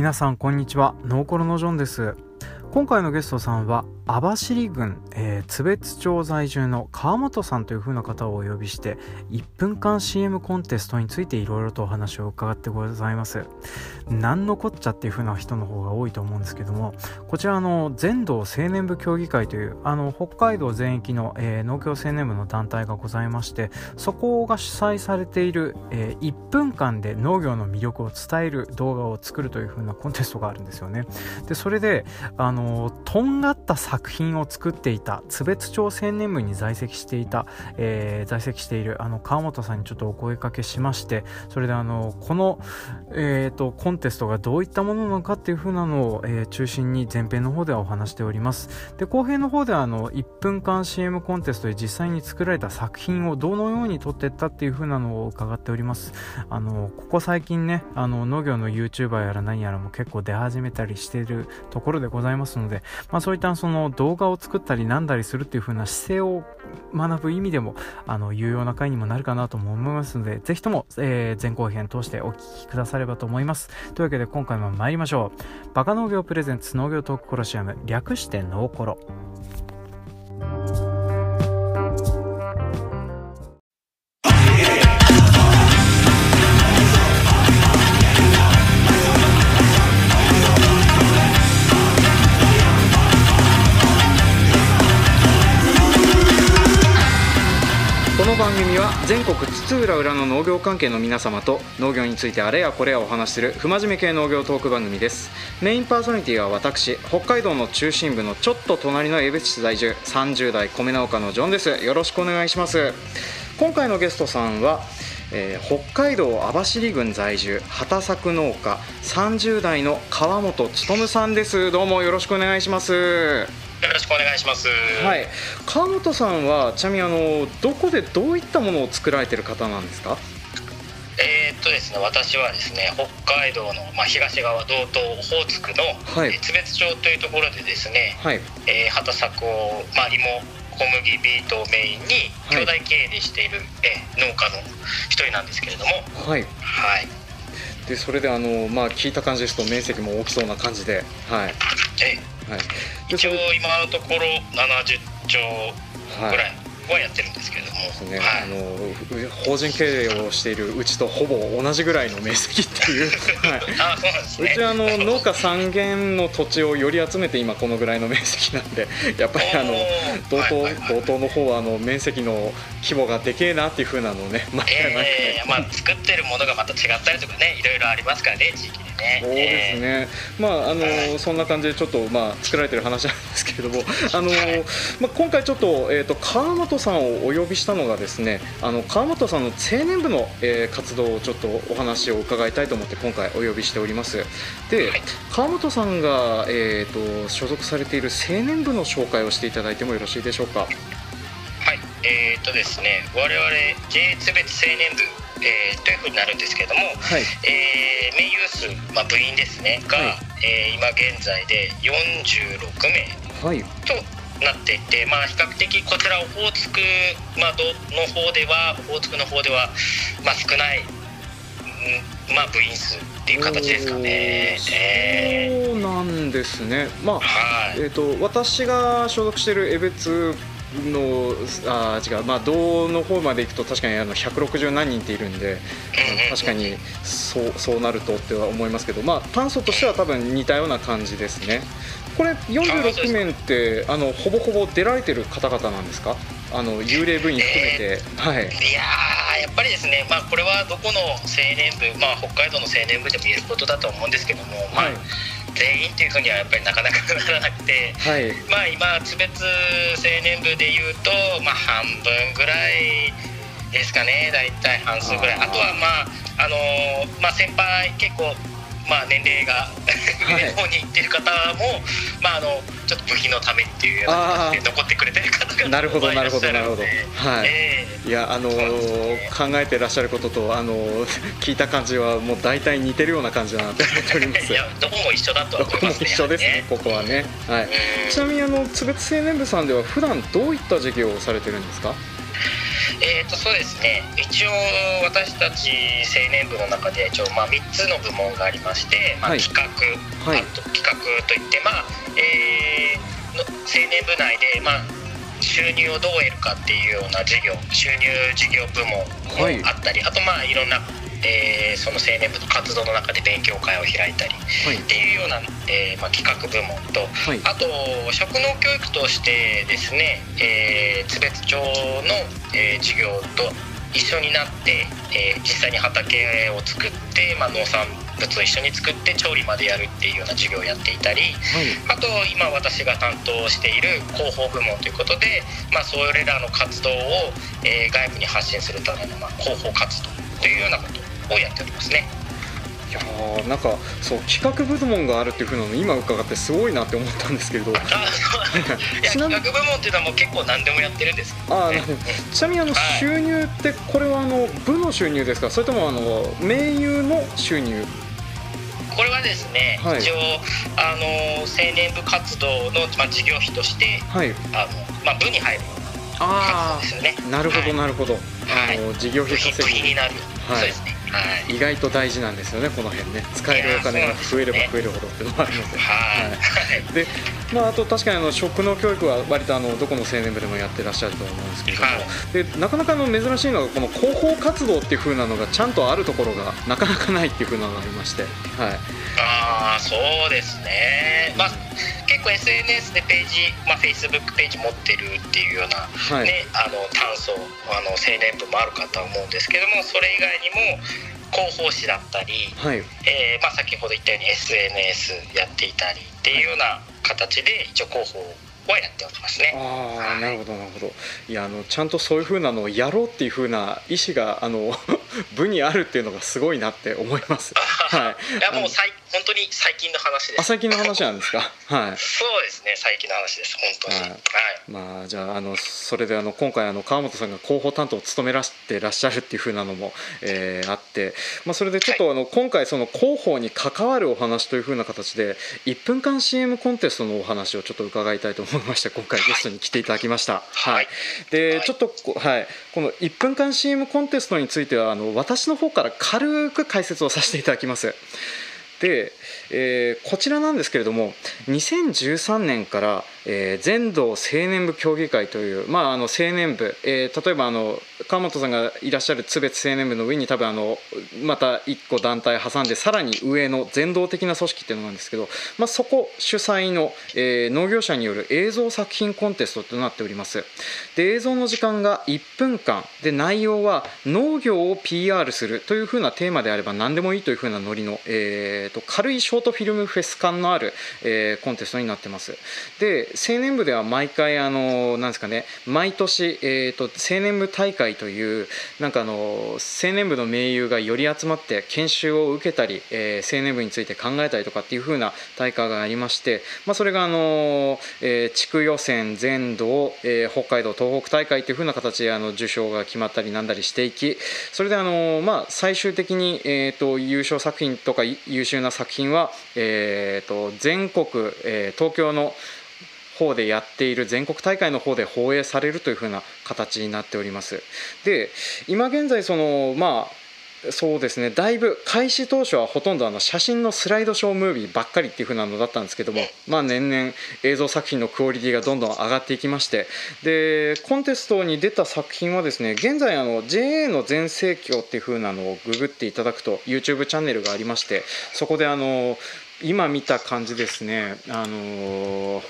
皆さんこんにちは。ノーコロのジョンです。今回のゲストさんは網走郡、えー、津別町在住の川本さんという風な方をお呼びして1分間 CM コンテストについていろいろとお話を伺ってございます。何のこっちゃっていう風な人の方が多いと思うんですけどもこちらの全道青年部協議会というあの北海道全域の、えー、農協青年部の団体がございましてそこが主催されている、えー、1分間で農業の魅力を伝える動画を作るという風なコンテストがあるんですよね。でそれであのとんがった作作品を作っていた津別町青年部に在籍していた、えー、在籍しているあの川本さんにちょっとお声かけしましてそれであのこの、えーと、コンテストがどういったものなのかっていう風なのを、えー、中心に前編の方ではお話しております。で後編の方ではあの1分間 CM コンテストで実際に作られた作品をどのように撮っていったっていう風なのを伺っております。あのここ最近ねあの農業の YouTuber やら何やらも結構出始めたりしているところでございますので、まあ、そういったその動画を作ったりなんだりするっていう風な姿勢を学ぶ意味でもあの有用な回にもなるかなとも思いますのでぜひとも、えー、前後編通してお聴きくださればと思います。というわけで今回も参りましょう。バカ農業プレゼンツ農業トークコロシアム略してノーコロ。組は全国津々浦々の農業関係の皆様と農業についてあれやこれやお話しする不真面目系農業トーク番組です。メインパーソナリティは私北海道の中心部のちょっと隣の江別市在住30代米農家のジョンです。よろしくお願いします。今回のゲストさんはえー、北海道網走郡在住畑作農家30代の川本勉さんです。どうもよろしくお願いします。よろしくお願いします。はい、川本さんはちなみにあのどこでどういったものを作られてる方なんですか？えー、っとですね、私はですね、北海道のまあ東側道東オホーツクの、はい、津別町というところでですね、はい、えー、畑作をまあ芋小麦ビートをメインに兄弟経営でしている、はい、え農家の一人なんですけれども、はい、はい。でそれであのまあ聞いた感じですと面積も大きそうな感じで、はい。えはい、一応今のところ70兆ぐらいはやってるんですけれども、ね。はい、あの法人経営をしているうちとほぼ同じぐらいの面積っていう、はい、あそうなんですね、うちはあの農家3軒の土地をより集めて今このぐらいの面積なんで やっぱりあの道東、はいはい、道東の方はあの面積の規模がでけえなっていうふうなのをね、まあ、えー、まあ作ってるものがまた違ったりとかねいろいろありますからね地域でね。そうですね、まああのそんな感じでちょっとまあ作られてる話なんですけれどもあの、まあ、今回ちょっと,、えーと川本さんをお呼びしたのがですねあの川本さんの青年部の、えー、活動をちょっとお話を伺いたいと思って今回お呼びしております。で、はい、川本さんが、えーと、所属されている青年部の紹介をしていただいてもよろしいでしょうか？はい。えーとですね我々 J 津別青年部えー、というふうになるんですけれども、はい、えー、メイユース、まあ、部員ですねが、はい、えー、今現在で46名となっていて、まあ、比較的こちらオホーツク、まあ、の方ではオホーツクの方では、まあ、少ない、まあ、部員数っていう形ですかね。そうなんですね、まあ、はい、えーと、私が所属している江別のあ違う、まあ、道の方まで行くと確かにあの160何人っているんで、確かにそうそうなるとっては思いますけど、まあ、炭素としては多分似たような感じですね。これ46面ってあのほぼほぼ出られてる方々なんですか？あの幽霊部員含めて、えー、はい、いややっぱりですね、まあ、これはどこの青年部、まあ、北海道の青年部でも言えることだと思うんですけども、まあ、はい。全員っていうふうにはやっぱりなかなかならなくて、はい、まあ今津別青年部でいうと、まあ、半分ぐらいですかね大体半数ぐらい。あとはまああのー、まあ、先輩結構まあ、年齢が上の方に行ってる方も、まあ、あのちょっと部品のためっていうような形で残ってくれてる方がなるほどなるほどなるほど、はい。えー、いやあのーね、考えてらっしゃることと、あのー、聞いた感じはもう大体似てるような感じだなと思っております。いやどこも一緒だと思います、ね、一緒ですね、ね、ここはね、はい、ちなみにあの津別青年部さんでは普段どういった授業をされてるんですか？えーとそうですね。一応私たち青年部の中で一応まあ3つの部門がありまして、まあ、企画、はい、あと企画といってまあ、えー、の青年部内でまあ収入をどう得るかっていうような事業収入事業部門もあったり、はい、あとまあいろんなえー、その青年部の活動の中で勉強会を開いたりっていうような、えーまあ、企画部門と、はい、あと職能教育としてですね、えー、津別町の、えー、授業と一緒になって、えー、実際に畑を作って、まあ、農産物を一緒に作って調理までやるっていうような授業をやっていたり、はい、あと今私が担当している広報部門ということで、まあ、それらの活動を、えー、外部に発信するための、まあ、広報活動というようなことをやっておりますね。いやなんかそう企画部門があるっていうふうなの今伺ってすごいなって思ったんですけれど 企画部門っていうのはもう結構何でもやってるんですけど、ね、あ ちなみにあの、収入ってこれはあの部の収入ですか？それともあの名優の収入？これはですね、はい、一応あの青年部活動の、まあ、事業費として、はい、あのまあ、部に入る活動ですよねなるほどなるほど、はい、あの事業費稼ぎになる、はい、意外と大事なんですよねこの辺ね。使えるお金が増えれば増えるほどっていうのもあるので、はい。でまあ、あと確かにあの食の教育は割とあのどこの青年部でもやってらっしゃると思うんですけれども、でなかなかの珍しいのがこの広報活動っていうふうなのがちゃんとあるところがなかなかないっていうふうなのがありまして、はい、ああそうですね、まあ、結構 SNS でページ、まあ、Facebook ページ持ってるっていうような、はい、ね、あの炭素あの青年部もあるかと思うんですけどもそれ以外にも広報誌だったり、はいえーまあ、先ほど言ったように SNS やっていたりっていうような形で一応広報はやっておりますね。ああ、なるほどなるほど。いやあのちゃんとそういうふうなのをやろうっていうふうな意思があの 部にあるっていうのがすごいなって思います。はい。いやもう最本当に最近の話です。あ最近の話なんですか？はい。そうですね最近の話です本当に。はい。はい、まあじゃああのそれであの今回あの川本さんが広報担当を務めらしてらっしゃるっていうふうなのも、えー、あって、まあそれでちょっとあの、はい、今回その広報に関わるお話というふうな形で1分間 CM コンテストのお話をちょっと伺いたいと思いまして今回ゲストに来ていただきました。はい。はい、で、ちょっとはいこの1分間 CM コンテストについてはあの私の方から軽く解説をさせていただきます。で、えー、こちらなんですけれども2013年から、えー、全道青年部協議会という、まあ、あの青年部、えー、例えばあの川本さんがいらっしゃる津別青年部の上に多分あのまた1個団体挟んでさらに上の全道的な組織っていうのなんですけど、まあ、そこ主催の、えー、農業者による映像作品コンテストとなっております。で映像の時間が1分間。で内容は農業を PR するというふうなテーマであれば何でもいいというふうなノリの、えーと、軽いショートフィルムフェス感のある、えー、コンテストになってます。で青年部では毎回あのなんですかね毎年、えーと、青年部大会というなんかあの青年部の盟友がより集まって研修を受けたり、えー、青年部について考えたりとかっていう風な大会がありまして、まあ、それがあの、えー、地区予選全道、えー、北海道東北大会という風な形であの受賞が決まったりなんだりしていきそれであの、まあ、最終的に、えーと、優勝作品とか優秀な作品は、えーと、全国、え、東京の方でやっている全国大会の方で放映されるというふうな形になっております。で今現在そのまあそうですねだいぶ開始当初はほとんどあの写真のスライドショームービーばっかりっていう風なのだったんですけども、まあ、年々映像作品のクオリティがどんどん上がっていきましてでコンテストに出た作品はですね現在あの JA の全盛況っていう風なのをググっていただくと YouTube チャンネルがありましてそこであの今見た感じですねあの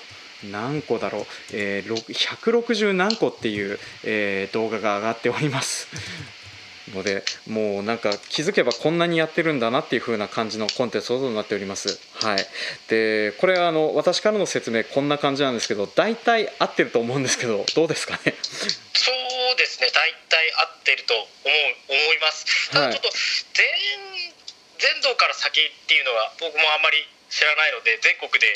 何個だろう、えー、160何個っていう、えー、動画が上がっております。のでもうなんか気づけばこんなにやってるんだなっていう風な感じのコンテンツとなっております。はい、でこれはあの私からの説明こんな感じなんですけど大体合ってると思うんですけどどうですかね？そうですね。大体合ってると思う思います。ただちょっと全、全道から先っていうのは僕もあんまり知らないので全国で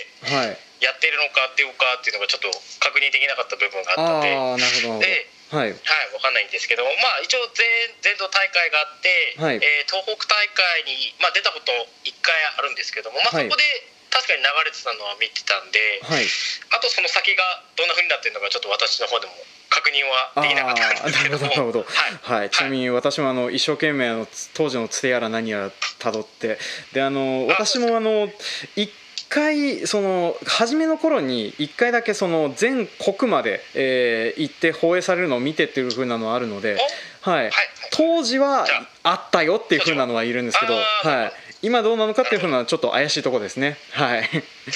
やってるのかっていうかっていうのがちょっと確認できなかった部分があったので。はい、はい、分かんないんですけどまあ一応全全道大会があって、はい、えー、東北大会に、まあ、出たこと1回あるんですけども、まあ、そこで確かに流れてたのは見てたんで、はい、あとその先がどんなふうになってるのかちょっと私の方でも確認はできなかったんですけどなるほど、はい、はい、ちなみに私もあの一生懸命あの当時のつてやら何やらたどってであの私もあの一回その初めの頃に1回だけその全国まで、えー、行って放映されるのを見てっていうふうなのはあるので、はい、当時はあったよっていうふうなのはいるんですけど、はい、今どうなのかっていうふうなちょっと怪しいとこですね。はい。そうですね。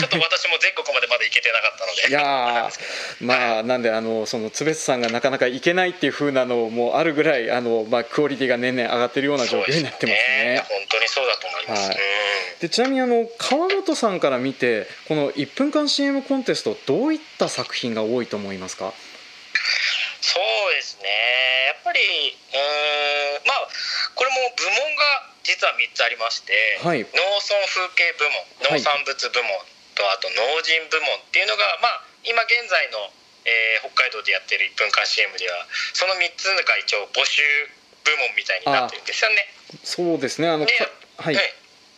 ちょっと私も全国までまだ行けてなかったので。いやまあなんであのその津別さんがなかなか行けないっていうふうなのもあるぐらいあの、まあ、クオリティが年々上がってるような状況になってますね、ね、本当にそうだと思います、はい、でちなみにあの川本さんから見てこの1分間 CM コンテストどういった作品が多いと思いますか？そうですね。やっぱりうんまあこれも部門が実は3つありまして、はい、農村風景部門農産物部門と、あと農人部門っていうのが、まあ、今現在の、えー、北海道でやってる1分間 CM ではその3つが一応募集部門みたいになってるんですよね。そうですねあの、はい、はい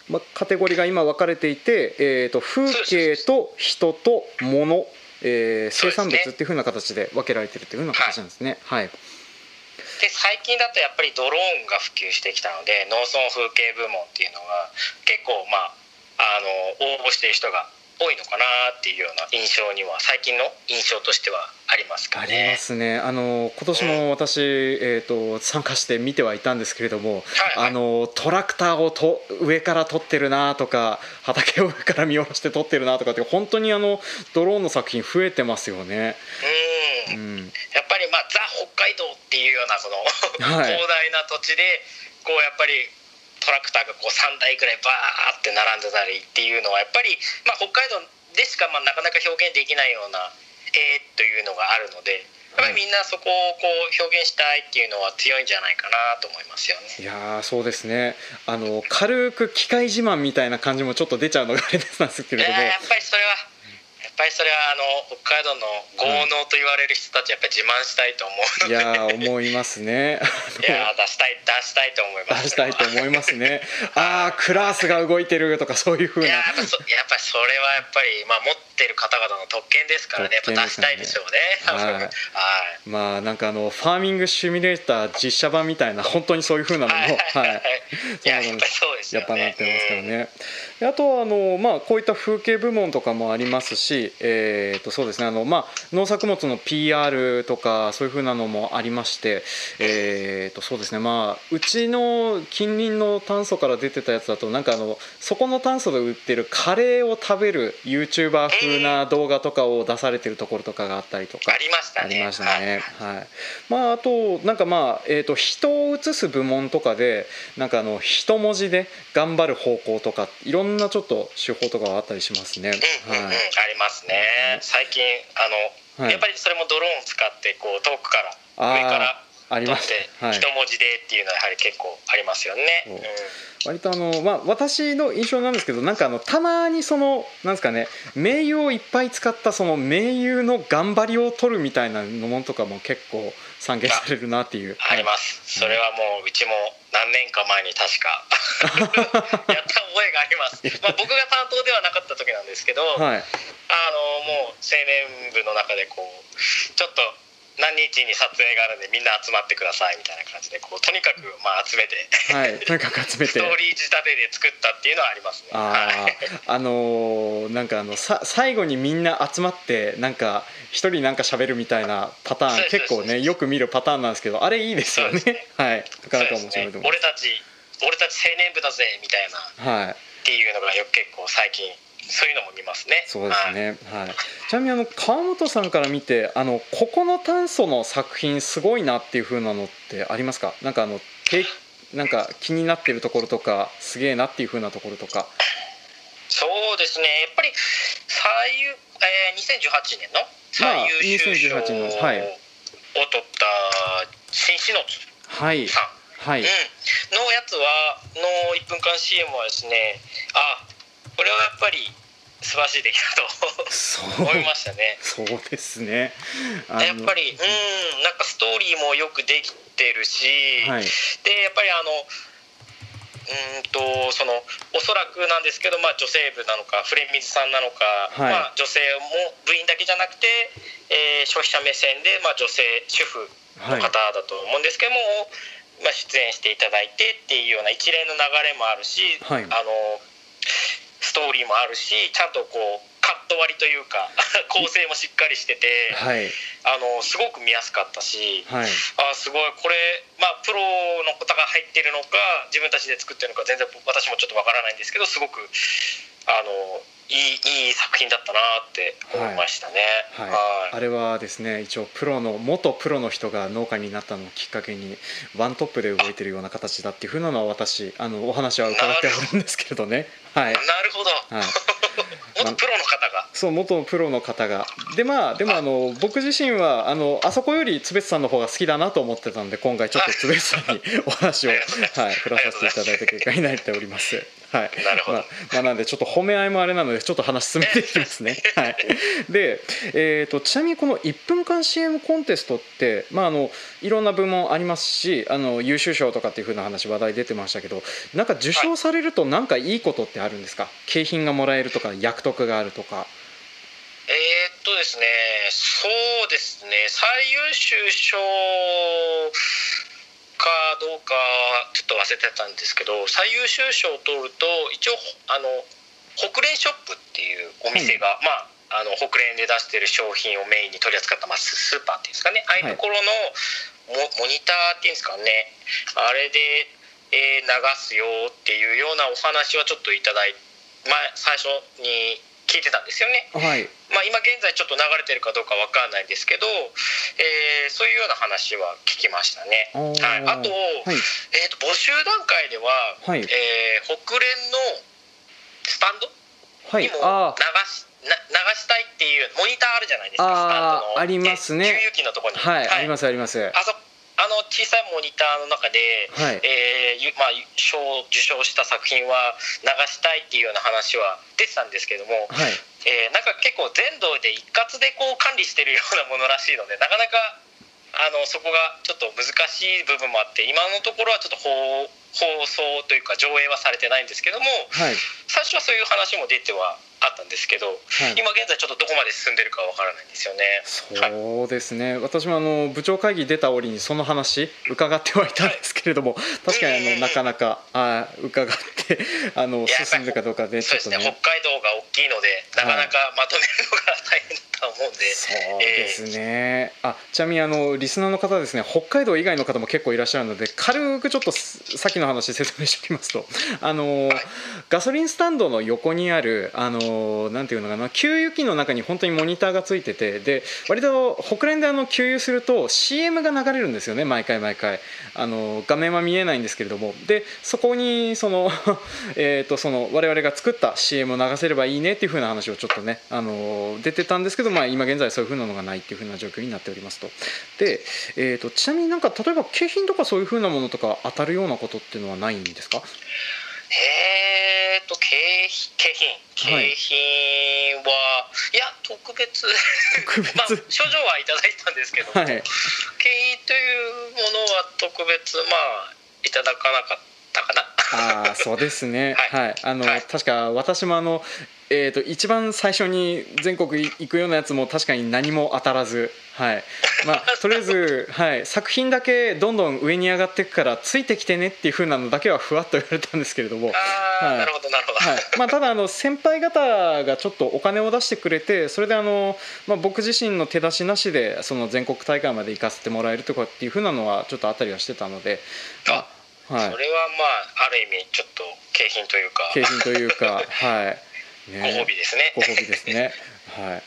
まあ、カテゴリーが今分かれていて、えーと、風景と人と物、えー、生産物っていうふうな形で分けられてるっていうふうな形なんですね。はい、はいで最近だとやっぱりドローンが普及してきたので農村風景部門っていうのが結構まああの応募してる人が多いのかなっていうような印象には最近の印象としてはありますかね。ありますね。あの今年も私、うん、えっ、ー、と参加して見てはいたんですけれども、はいはい、あのトラクターをと上から撮ってるなとか畑を上から見下ろして撮ってるなとかって本当にあのドローンの作品増えてますよね。うん。うん、やっぱりまあザ北海道っていうようなその広大な土地でこうやっぱりトラクターがこう3台ぐらいバーって並んでたりっていうのはやっぱり、まあ、北海道でしかまあなかなか表現できないような絵というのがあるので。やっぱりみんなそこをこう表現したいっていうのは強いんじゃないかなと思いますよね。いやそうですね。あの軽く機械自慢みたいな感じもちょっと出ちゃうのがあれなんですけれども。やっぱりそれはぱりそれはあの北海道の豪農と言われる人たちやっぱり自慢したいと思ういや思いますね。いや出したい出したいと思います。出したいと思いますね。ああクラスが動いてるとかそういうふうな。やっぱそれはやっぱり、まあ、持ってる方々の特権ですからね。やっぱ出したいでしょうね。はい、はい、まあなんかあのファーミングシミュレーター実写版みたいな本当にそういうふうなのもはい、はい、いややっぱりそうですよねやっぱなってますからね、あとはあの、まあ、こういった風景部門とかもありますし、えー、とそうですねあの、まあ、農作物の PR とかそういうふうなのもありまして、えー、とそうですね、まあ、うちの近隣の炭素から出てたやつだとなんかあのそこの炭素で売ってるカレーを食べる YouTuber 風な動画とかを出されてるところとかがあったりとかありましたね。ありましたね。はいまあ、あとなんかまあ、えー、と人を映す部門とかでなんかあの一文字で頑張る方向とかいろんなんなちょっと手法とかはあったりしますね。うんうんうん、はい、ありますね。最近あの、はい、やっぱりそれもドローン使ってこう遠くから上から撮って一文字でっていうのはやはり結構ありますよね。う。ん割とあの、まあ、私の印象なんですけどなんかあのたまにそのなんですかね名優をいっぱい使ったその名優の頑張りを取るみたいなものとかも結構散見されるなっていう。あります、それはもううちも何年か前に確か。やった覚えがあります、まあ、僕が担当ではなかった時なんですけど、はい、あのもう青年部の中でこうちょっと何日に撮影があるんでみんな集まってくださいみたいな感じでこうとにかくまあ集めて。はい。とにかく集めて。ストーリー仕立てで作ったっていうのはありますね。あ、あのー、なんかあのさ最後にみんな集まってなんか一人なんか喋るみたいなパターン結構ねよく見るパターンなんですけどあれいいですよね、ね、はい。なかなか面白いと思います、俺たち俺たち青年部だぜみたいな、はい、っていうのがよく結構最近そういうのも見ますね。そうですね。はい。ちなみにあの川本さんから見てあのここの炭素の作品すごいなっていう風なのってありますか？なんかあのてなんか気になってるところとかすげえなっていう風なところとか。そうですね。やっぱり最優、えー、2018年の最優秀賞を取った新篠津さん。はい。はい、うん、のやつはの1分間 CM はですねあこれはやっぱり素晴らしい出来だと思いましたね。そうですね。やっぱりうんなんかストーリーもよくできてるし、はい、でやっぱりあのうんとそのおそらくなんですけど、まあ、女性部なのかフレミズさんなのか、はい、まあ、女性も部員だけじゃなくて、えー、消費者目線で、まあ、女性主婦の方だと思うんですけども、はい、まあ、出演していただいてっていうような一連の流れもあるし、はい、あのストーリーもあるしちゃんとこうカット割りというか 構成もしっかりしてて、はい、あのすごく見やすかったし、はい、あすごいこれ、まあ、プロの方が入ってるのか自分たちで作ってるのか全然私もちょっとわからないんですけどすごくあのいいいい作品だったなって思いましたね、はい、はい、あれはですね一応プロの元プロの人が農家になったのをきっかけにワントップで動いてるような形だっていうふうなのは私あのお話は伺っておるんですけれどね。はい、なるほど、はいそう元プロの方が。でまあでもあ。の僕自身はあのあそこよりつべつさんの方が好きだなと思ってたんで今回ちょっとつべつさんに お話を、はい、振らさせていただいた結果になっております。はい、なるほど、まあ、まあ、なんでちょっと褒め合いもあれなのでちょっと話進めていきますね。はい、で、えーと、ちなみにこの1分間 CM コンテストって、まあ、あのいろんな部門ありますしあの優秀賞とかっていうふうな話話題出てましたけどなんか受賞されると何かいいことってあるんですか、はい、景品がもらえるとか役得があるとか。えー、っとですねそうですね最優秀賞かどうかちょっと忘れてたんですけど最優秀賞を取ると一応あの北連ショップっていうお店が、まああの北連で出してる商品をメインに取り扱った、まあ、スーパーっていうんですかねああいうところのモ,、モニターっていうんですかねあれで、えー、流すよっていうようなお話はちょっといただいて、まあ、最初に聞いてたんですよね、はいまあ、今現在ちょっと流れてるかどうか分かんないんですけど、えー、そういうような話は聞きましたね、はい、あと,、はい。えーと、募集段階では、はい。えー、北連のスタンドにも流しな流したいっていうモニターあるじゃないですかあありますね。給油機のところに。はい、はい、ありますあります。あそあの小さいモニターの中で、はい。えーまあ、賞受賞した作品は流したいっていうような話は出てたんですけども、はい。えー、なんか結構全道で一括でこう管理してるようなものらしいのでなかなかあのそこがちょっと難しい部分もあって今のところはちょっと放放送というか上映はされてないんですけども、はい、最初はそういう話も出てはあったんですけど、はい、今現在ちょっとどこまで進んでるかわからないんですよね。そうですね、はい、私もあの部長会議出た折にその話伺ってはいたんですけれども、はい、確かにあのなかなかあ伺ってあの進んでるかどうかでちょっとね、ね、北海道が大きいのでなかなかまとめるのが大変だと思うんで、そうですね、えー、あちなみにあのリスナーの方ですね北海道以外の方も結構いらっしゃるので軽くちょっとさっきの話説明しておきますと あの、ガソリンスタンドの横にあるあのなんていうのかな給油機の中に本当にモニターがついててで割と北連であの給油すると CM が流れるんですよね毎回毎回。あの画面は見えないんですけれども。でそこにその えとその我々が作った CM を流せればいいねっていう風な話をちょっとねあの出てたんですけど、まあ、今現在そういう風なのがないっていう風な状況になっておりますと。で、えーと、ちなみになんか例えば景品とかそういう風なものとか当たるようなことっていうのはないんですか？えーと景景品景品は、はい、いや特別。特別？まあ症状はいただいたんですけども、はい、景品というものは特別まあいただかなかったかな。ああそうですね。はい、はい、あの、はい、確か私もあのえーと、一番最初に全国行くようなやつも確かに何も当たらず、はい。まあ、とりあえず、はい、作品だけどんどん上に上がっていくからついてきてねっていうふうなのだけはふわっと言われたんですけれども、はい。なるほどなるほど、はい。まあ、ただあの先輩方がちょっとお金を出してくれてそれであの、まあ、僕自身の手出しなしでその全国大会まで行かせてもらえるとかっていうふうなのはちょっとあったりはしてたので。あはい、それはまあある意味ちょっと景品というか。景品というかはい。ね、ご褒美ですね。ご褒美ですね。は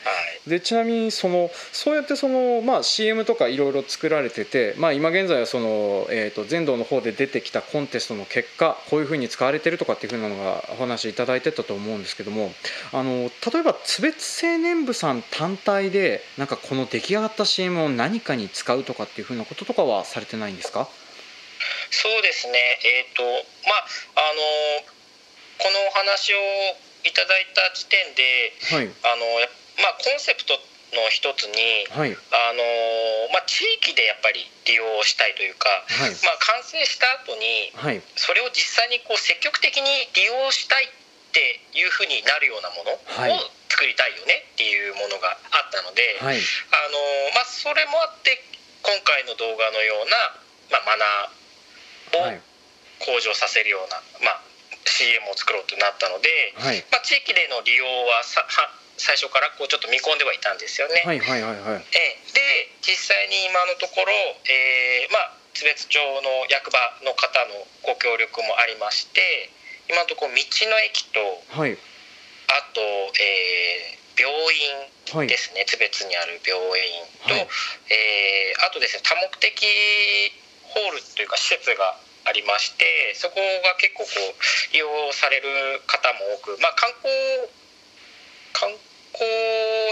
い、でちなみにそのそうやってその、まあ、CM とかいろいろ作られてて、まあ、今現在はその、えーと、全道の方で出てきたコンテストの結果こういうふうに使われてるとかっていうふうなのがお話いただいてたと思うんですけどもあの例えば津別青年部さん単体でなんかこの出来上がった CM を何かに使うとかっていうふうなこととかはされてないんですか？そうですね。えっ、ー、とまああのこのお話をいただいた時点で、はい、あのまあ、コンセプトの一つに、はい、あのまあ、地域でやっぱり利用したいというか、はい、まあ、完成した後に、それを実際にこう積極的に利用したいっていうふうになるようなものを作りたいよねっていうものがあったので、あのまあ、それもあって今回の動画のような、まあ、マナーを向上させるような、まあ、CM を作ろうとなったので、はい、まあ、地域での利用はさは最初からこうちょっと見込んではいたんですよね。はいはいはいはい、えで実際に今のところ、えー、まあ津別町の役場の方のご協力もありまして今のところ道の駅と、はい、あと、えー、病院ですね、津別にある病院と、はい、えー、あとですね多目的ホールというか施設がありましてそこが結構こう利用される方も多く、まあ、観光観光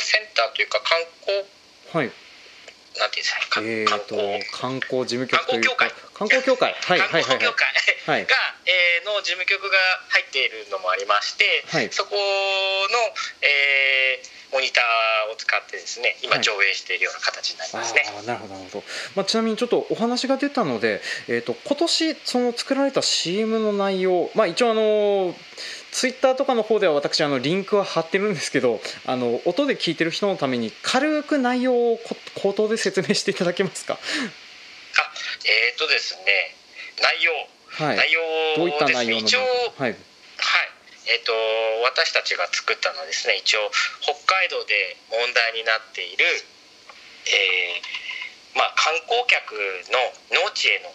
センターというか観光、はい、なんていうんですか、えー、観光事務局というか観光協会。はいはいはい、協会が、えー、の事務局が入っているのもありまして、はい、そこの、えーモニターを使ってですね今上映しているような形になりますね。はい、なるほどなるほど、まあ、ちなみにちょっとお話が出たので、えーと、今年その作られた CM の内容、まあ、一応あのツイッターとかの方では私あのリンクは貼ってるんですけどあの音で聞いてる人のために軽く内容を口頭で説明していただけますか？あえっ、ー、とですね内容、はい、内容どういった内容の？一応、はいえーと、私たちが作ったのはですね一応北海道で問題になっている、えー、まあ、観光客の農地への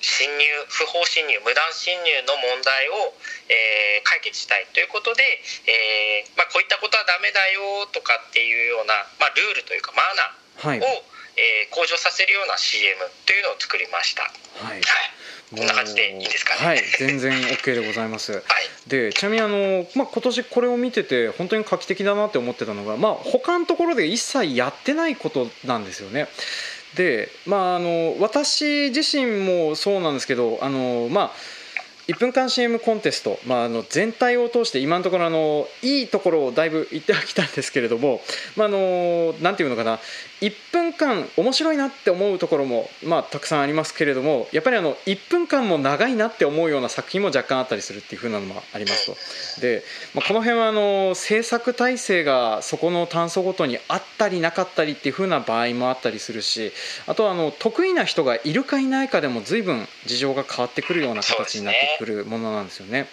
侵入不法侵入無断侵入の問題を、えー、解決したいということで、えー、まあ、こういったことはダメだよとかっていうような、まあ、ルールというかマナーを、はい、え向上させるような CM というのを作りました。はい、はいこんな感じでいいですかね。はい、全然 OK でございます。はい、でちなみにあの、まあ、今年これを見てて本当に画期的だなって思ってたのが、まあ、他のところで一切やってないことなんですよね。で、まあ、あの私自身もそうなんですけどあの、まあ1分間 CM コンテスト、まあ、あの全体を通して今のところあのいいところをだいぶ言ってはきたんですけれども、まあ、あのなんていうのかな1分間面白いなって思うところも、まあ、たくさんありますけれどもやっぱりあの1分間も長いなって思うような作品も若干あったりするっていう風なのもありますと。で、まあ、この辺はあの制作体制がそこの炭素ごとにあったりなかったりっていう風な場合もあったりするしあとはあの得意な人がいるかいないかでも随分事情が変わってくるような形になってくるものなんですよね。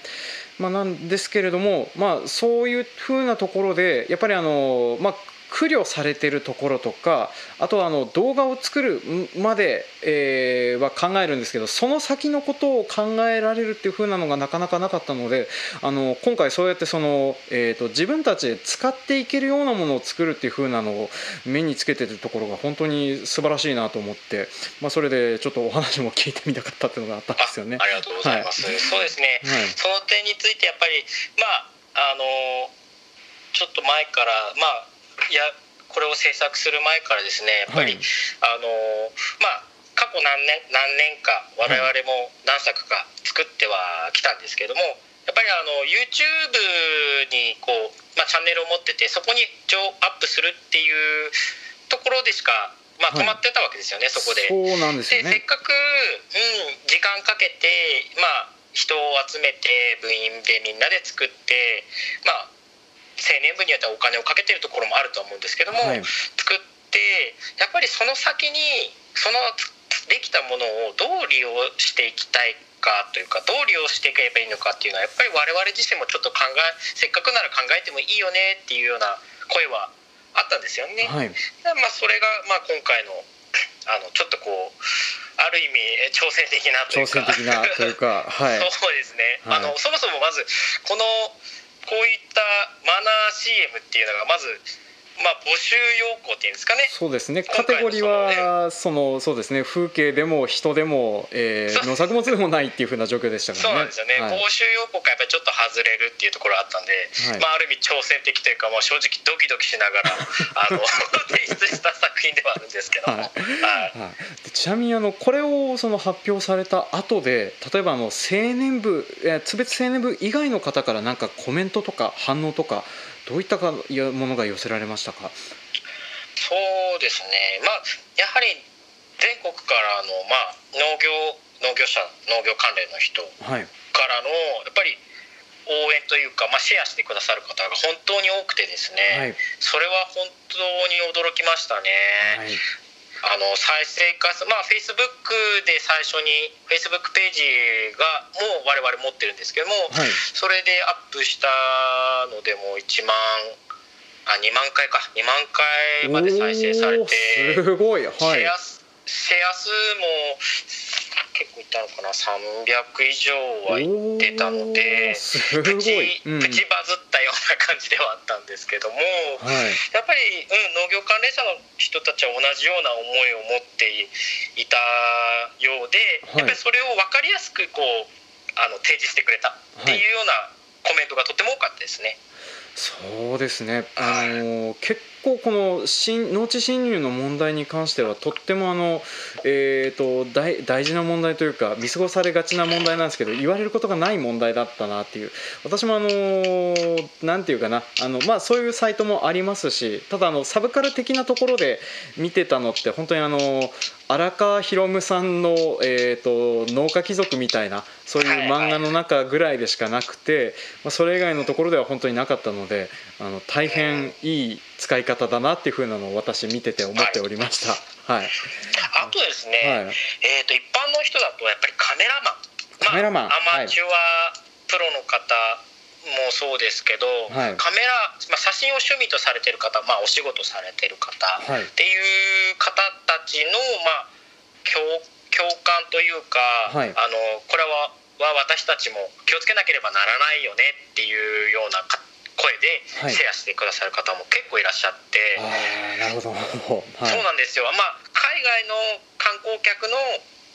まあ、なんですけれども、まあ、そういうふうなところでやっぱりあの、まあ、苦慮されてるところとかあとはあの動画を作るまで、えー、は考えるんですけどその先のことを考えられるっていう風なのがなかなかなかったのであの今回そうやってその、えーと、自分たちで使っていけるようなものを作るっていう風なのを目につけてるところが本当に素晴らしいなと思って、まあ、それでちょっとお話も聞いてみたかったっていうのがあったんですよね。ありがとうございます、はい、そうですね、はい、その点についてやっぱりまああのちょっと前からまあいやこれを制作する前からですねやっぱり、はい、あのまあ過去何年何年か我々も何作か作ってはきたんですけどもやっぱりあの YouTube にこう、まあ、チャンネルを持っててそこにアップするっていうところでしかまあ、止まってたわけですよね、はい、そこで。そうなんですね、せっかく、うん、時間かけて、まあ、人を集めて部員でみんなで作って、まあ、青年部によってはお金をかけてるところもあると思うんですけども、はい、作ってやっぱりその先にそのできたものをどう利用していきたいかというかどう利用していけばいいのかっていうのはやっぱり我々自身もちょっと考えせっかくなら考えてもいいよねっていうような声はあったんですよね。はい、まあそれがまあ今回のあのちょっとこうある意味挑戦的なというか。挑戦的なというか、はい、そうですね、はい、あのそもそもまずこのこういったマナー CM っていうのがまずまあ、募集要項っていうんですかね。そうですね。カテゴリーはそのそうですね。風景でも人でも、えー、農作物でもないっていうふうな状況でしたからね。そうなんですよね、はい、募集要項がやっぱりちょっと外れるっていうところあったんで、はい、まあ、ある意味挑戦的というか、まあ、正直ドキドキしながら あの提出した作品ではあるんですけども、はい。はい、ちなみにあのこれをその発表された後で例えばあの青年部津別青年部以外の方から何かコメントとか反応とかどういったかものが寄せられましたか？そうですね。まあやはり全国からの、まあ、農業農業者農業関連の人からの、やっぱり応援というか、まあ、シェアしてくださる方が本当に多くてですね、はい、それは本当に驚きましたね。はいあの再生回数まあフェイスブックで最初にフェイスブックページがもう我々持ってるんですけども、はい、それでアップしたのでも1万あ2万回か。2万回まで再生されてすごい、はい、シェアシェア数も結構いったのかな？300以上はいってたのでプチ、うん、プチバズったような感じではあったんですけども、はい、やっぱり、うん、農業関連者の人たちは同じような思いを持っていたようで、やっぱりそれを分かりやすくこうあの提示してくれたっていうようなコメントがとても多かったですね。そうですね、あの結構この農地侵入の問題に関してはとってもあの、えーと、大大事な問題というか見過ごされがちな問題なんですけど言われることがない問題だったなっていう。私もあのなんていうかな。あの、まあ、そういうサイトもありますしただあのサブカル的なところで見てたのって本当にあの荒川博夢さんの、えーと、農家貴族みたいなそういう漫画の中ぐらいでしかなくて、まあ、それ以外のところでは本当になかったのであの大変いい使い方だなっていうふうなのを私見てて思っておりました。はい、あとですね、はい、えーと、一般の人だとやっぱりカメラマン、カメラマン、まあ、アマチュア、プロの方もそうですけど、はい、カメラ、まあ、写真を趣味とされてる方、まあ、お仕事されてる方っていう方たちの、まあ、共共感というか、はい、あのこれはは私たちも気をつけなければならないよねっていうような声でシェアしてくださる方も結構いらっしゃって、はい、なるほど、はい、そうなんですよ、まあ、海外の観光客の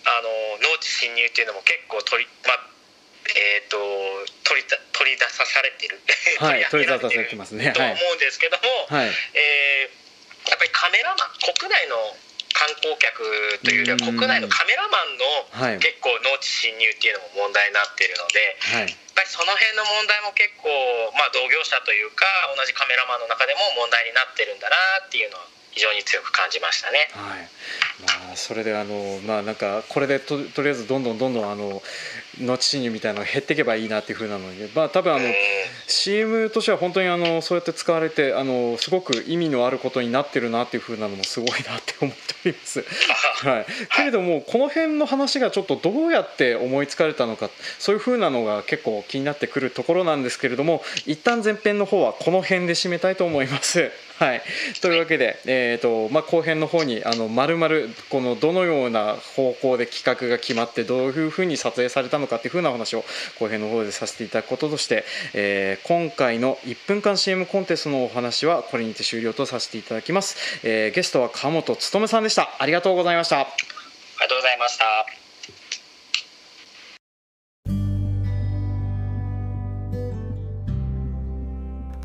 あの農地侵入っていうのも結構取り、まあえーと、取り取り出さされてる、はい、取り出されてますね。と思うんですけども、はい、えー、やっぱりカメラマン国内の観光客というよりは国内のカメラマンの結構農地侵入っていうのも問題になっているので、はい、やっぱりその辺の問題も結構、まあ、同業者というか同じカメラマンの中でも問題になってるんだなっていうのは非常に強く感じましたね。はいまあ、それであの、まあ、なんかこれでととりあえずどんどんどんどんあの後侵入みたいなのが減っていけばいいなっていうふうなので、まあ、多分あの CM としては本当にあのそうやって使われてあのすごく意味のあることになってるなっていうふうなのもすごいなって思っております。はい、けれどもこの辺の話がちょっとどうやって思いつかれたのかそういうふうなのが結構気になってくるところなんですけれども一旦前編の方はこの辺で締めたいと思います。はい、というわけで、えーとまあ、後編の方にあの丸々このどのような方向で企画が決まってどういうふうに撮影されたのかっていうふうな話を後編の方でさせていただくこととして、えー、今回の1分間 CM コンテストのお話はこれにて終了とさせていただきます、えー、ゲストは川本勉さんでした。ありがとうございました。ありがとうございました。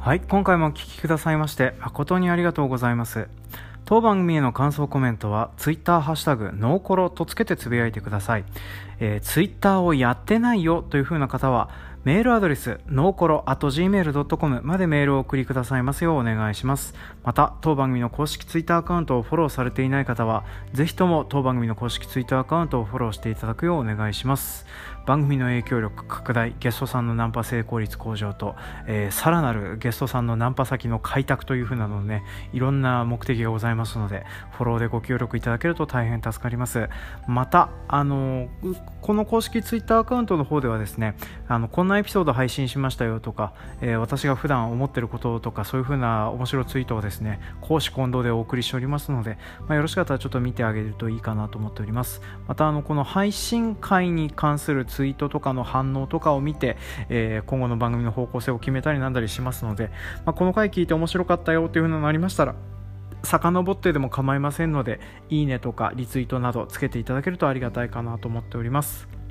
はい、今回もお聞きくださいまして誠にありがとうございます。当番組への感想コメントは、ツイッターハッシュタグ、ノーコロとつけてつぶやいてください。えー、ツイッターをやってないよという風な方は、メールアドレス、ノーコロ .gmail.com までメールを送りくださいますようお願いします。また、当番組の公式ツイッターアカウントをフォローされていない方は、ぜひとも当番組の公式ツイッターアカウントをフォローしていただくようお願いします。番組の影響力拡大ゲストさんのナンパ成功率向上と、えー、さらなるゲストさんのナンパ先の開拓というふうなのねいろんな目的がございますのでフォローでご協力いただけると大変助かります。またあのこの公式ツイッターアカウントの方ではですねあのこんなエピソード配信しましたよとか、えー、私が普段思ってることとかそういうふうな面白いツイートをですね公私混同でお送りしておりますので、まあ、よろしかったらちょっと見てあげるといいかなと思っております。またあのこの配信会に関するツイートとかの反応とかを見て、えー、今後の番組の方向性を決めたりなんだりしますので、まあ、この回聞いて面白かったよというふうなのありましたら遡ってでも構いませんのでいいねとかリツイートなどつけていただけるとありがたいかなと思っております。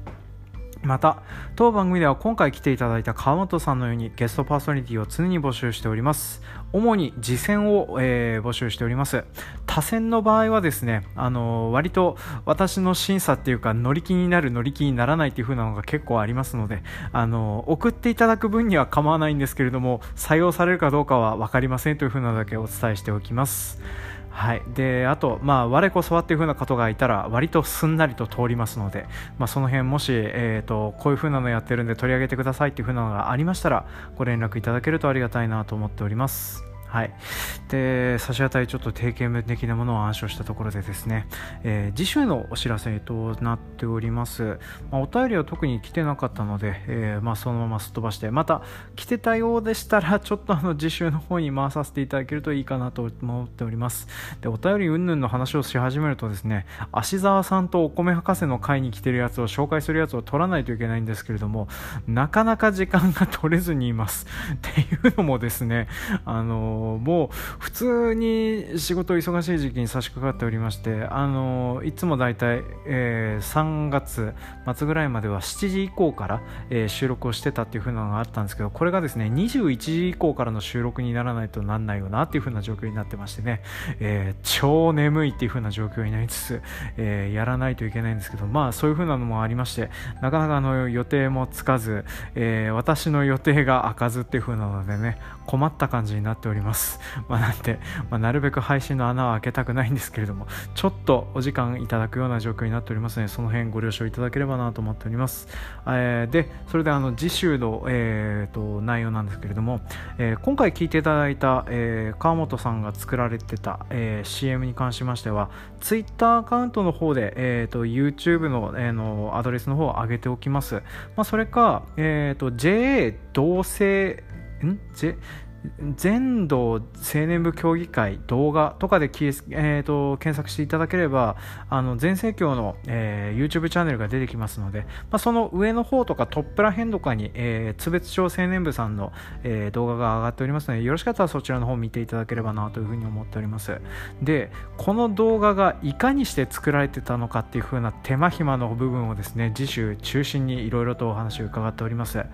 また当番組では今回来ていただいた川本さんのようにゲストパーソナリティを常に募集しております。主に次戦を、えー、募集しております。他戦の場合はですねあのー、割と私の審査っていうか乗り気になる乗り気にならないっていう風なのが結構ありますのであのー、送っていただく分には構わないんですけれども採用されるかどうかは分かりませんという風なだけお伝えしておきます。はい、であと、まあ、我こそはっていう風な方がいたら割とすんなりと通りますので、まあ、その辺もし、えーと、こういう風なのやってるんで取り上げてくださいっていう風なのがありましたらご連絡いただけるとありがたいなと思っております。はい、で差し当たりちょっと定型的なものを暗唱したところでですね、えー、次週のお知らせとなっております、まあ、お便りは特に来てなかったので、えー、まあ、そのまますっ飛ばしてまた来てたようでしたらちょっとあの次週の方に回させていただけるといいかなと思っております。でお便り云々の話をし始めるとですね芦沢さんとお米博士の会に来てるやつを紹介するやつを取らないといけないんですけれどもなかなか時間が取れずにいます。っていうのもですねあのもう普通に仕事忙しい時期に差し掛かっておりましてあのいつもだいたい、え、3月末ぐらいまでは7時以降から、えー、収録をしてたっていう風なのがあったんですけどこれがですね21時以降からの収録にならないとなんないよなっていう風な状況になってましてね、えー、超眠いっていう風な状況になりつつ、えー、やらないといけないんですけどまあそういう風なのもありましてなかなかあの予定もつかず、え、私の予定が開かずっていう風なのでね困った感じになっております。まあ、なんで、まあ、なるべく配信の穴は開けたくないんですけれども、ちょっとお時間いただくような状況になっておりますので、その辺ご了承いただければなと思っております。えー、で、それであの次週の、えーと、内容なんですけれども、えー、今回聞いていただいた、えー、川本さんが作られてた、えー、CM に関しましては、Twitter アカウントの方で、えーと、YouTube の,、えー、のアドレスの方を上げておきます。まあ、それか、えーと、JA 同性ん J 全道青年部協議会動画とかで、えーと、検索していただければあの全盛況の、えー、YouTube チャンネルが出てきますので、まあ、その上の方とかトップら辺とかに、えー、津別町青年部さんの、えー、動画が上がっておりますのでよろしかったらそちらの方を見ていただければなというふうに思っております。でこの動画がいかにして作られてたのかっていう風な手間暇の部分をですね次週中心にいろいろとお話を伺っております。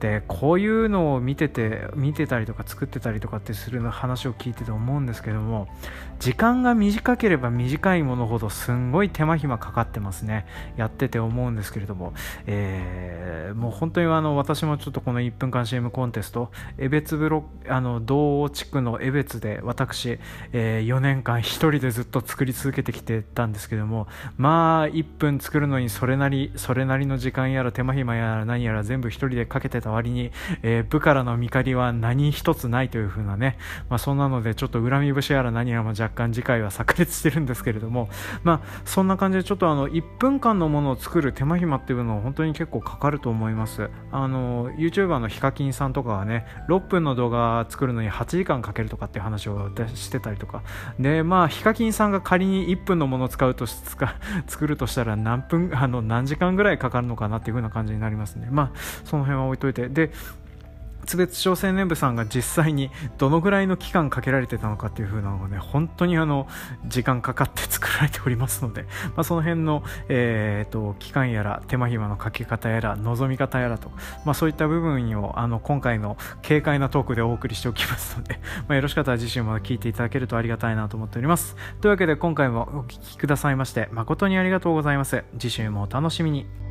でこういうのを見てて見てたりとか作ってたりとかってする話を聞いてて思うんですけども時間が短ければ短いものほどすんごい手間暇かかってますね。やってて思うんですけれども、えー、もう本当にあの私もちょっとこの1分間 CM コンテスト江別ブロあの同地区の江別で私、えー、4年間1人でずっと作り続けてきてたんですけどもまあ1分作るのにそれなりそれなりの時間やら手間暇やら何やら全部1人でかけてた割に、えー、部からの見返りは何一つないという風なね、まあ、そんなのでちょっと恨み節やら何やらも若干次回は炸裂してるんですけれども、まあ、そんな感じでちょっとあの1分間のものを作る手間暇っていうのは本当に結構かかると思います。あの YouTuber のヒカキンさんとかはね6分の動画作るのに8時間かけるとかっていう話をしてたりとか。でまあヒカキンさんが仮に1分のものを使うと 作るとしたら何分あの何時間ぐらいかかるのかなっていう風な感じになりますね。まあその辺は置いといて。で津別小青年部さんが実際にどのぐらいの期間かけられてたのかっていう風なのがね本当にあの時間かかって作られておりますので、まあ、その辺の、えーと、期間やら手間暇のかけ方やら望み方やらと、まあ、そういった部分をあの今回の軽快なトークでお送りしておきますので、まあ、よろしかったら次週も聞いていただけるとありがたいなと思っております。というわけで今回もお聴きくださいまして誠にありがとうございます。次週もお楽しみに。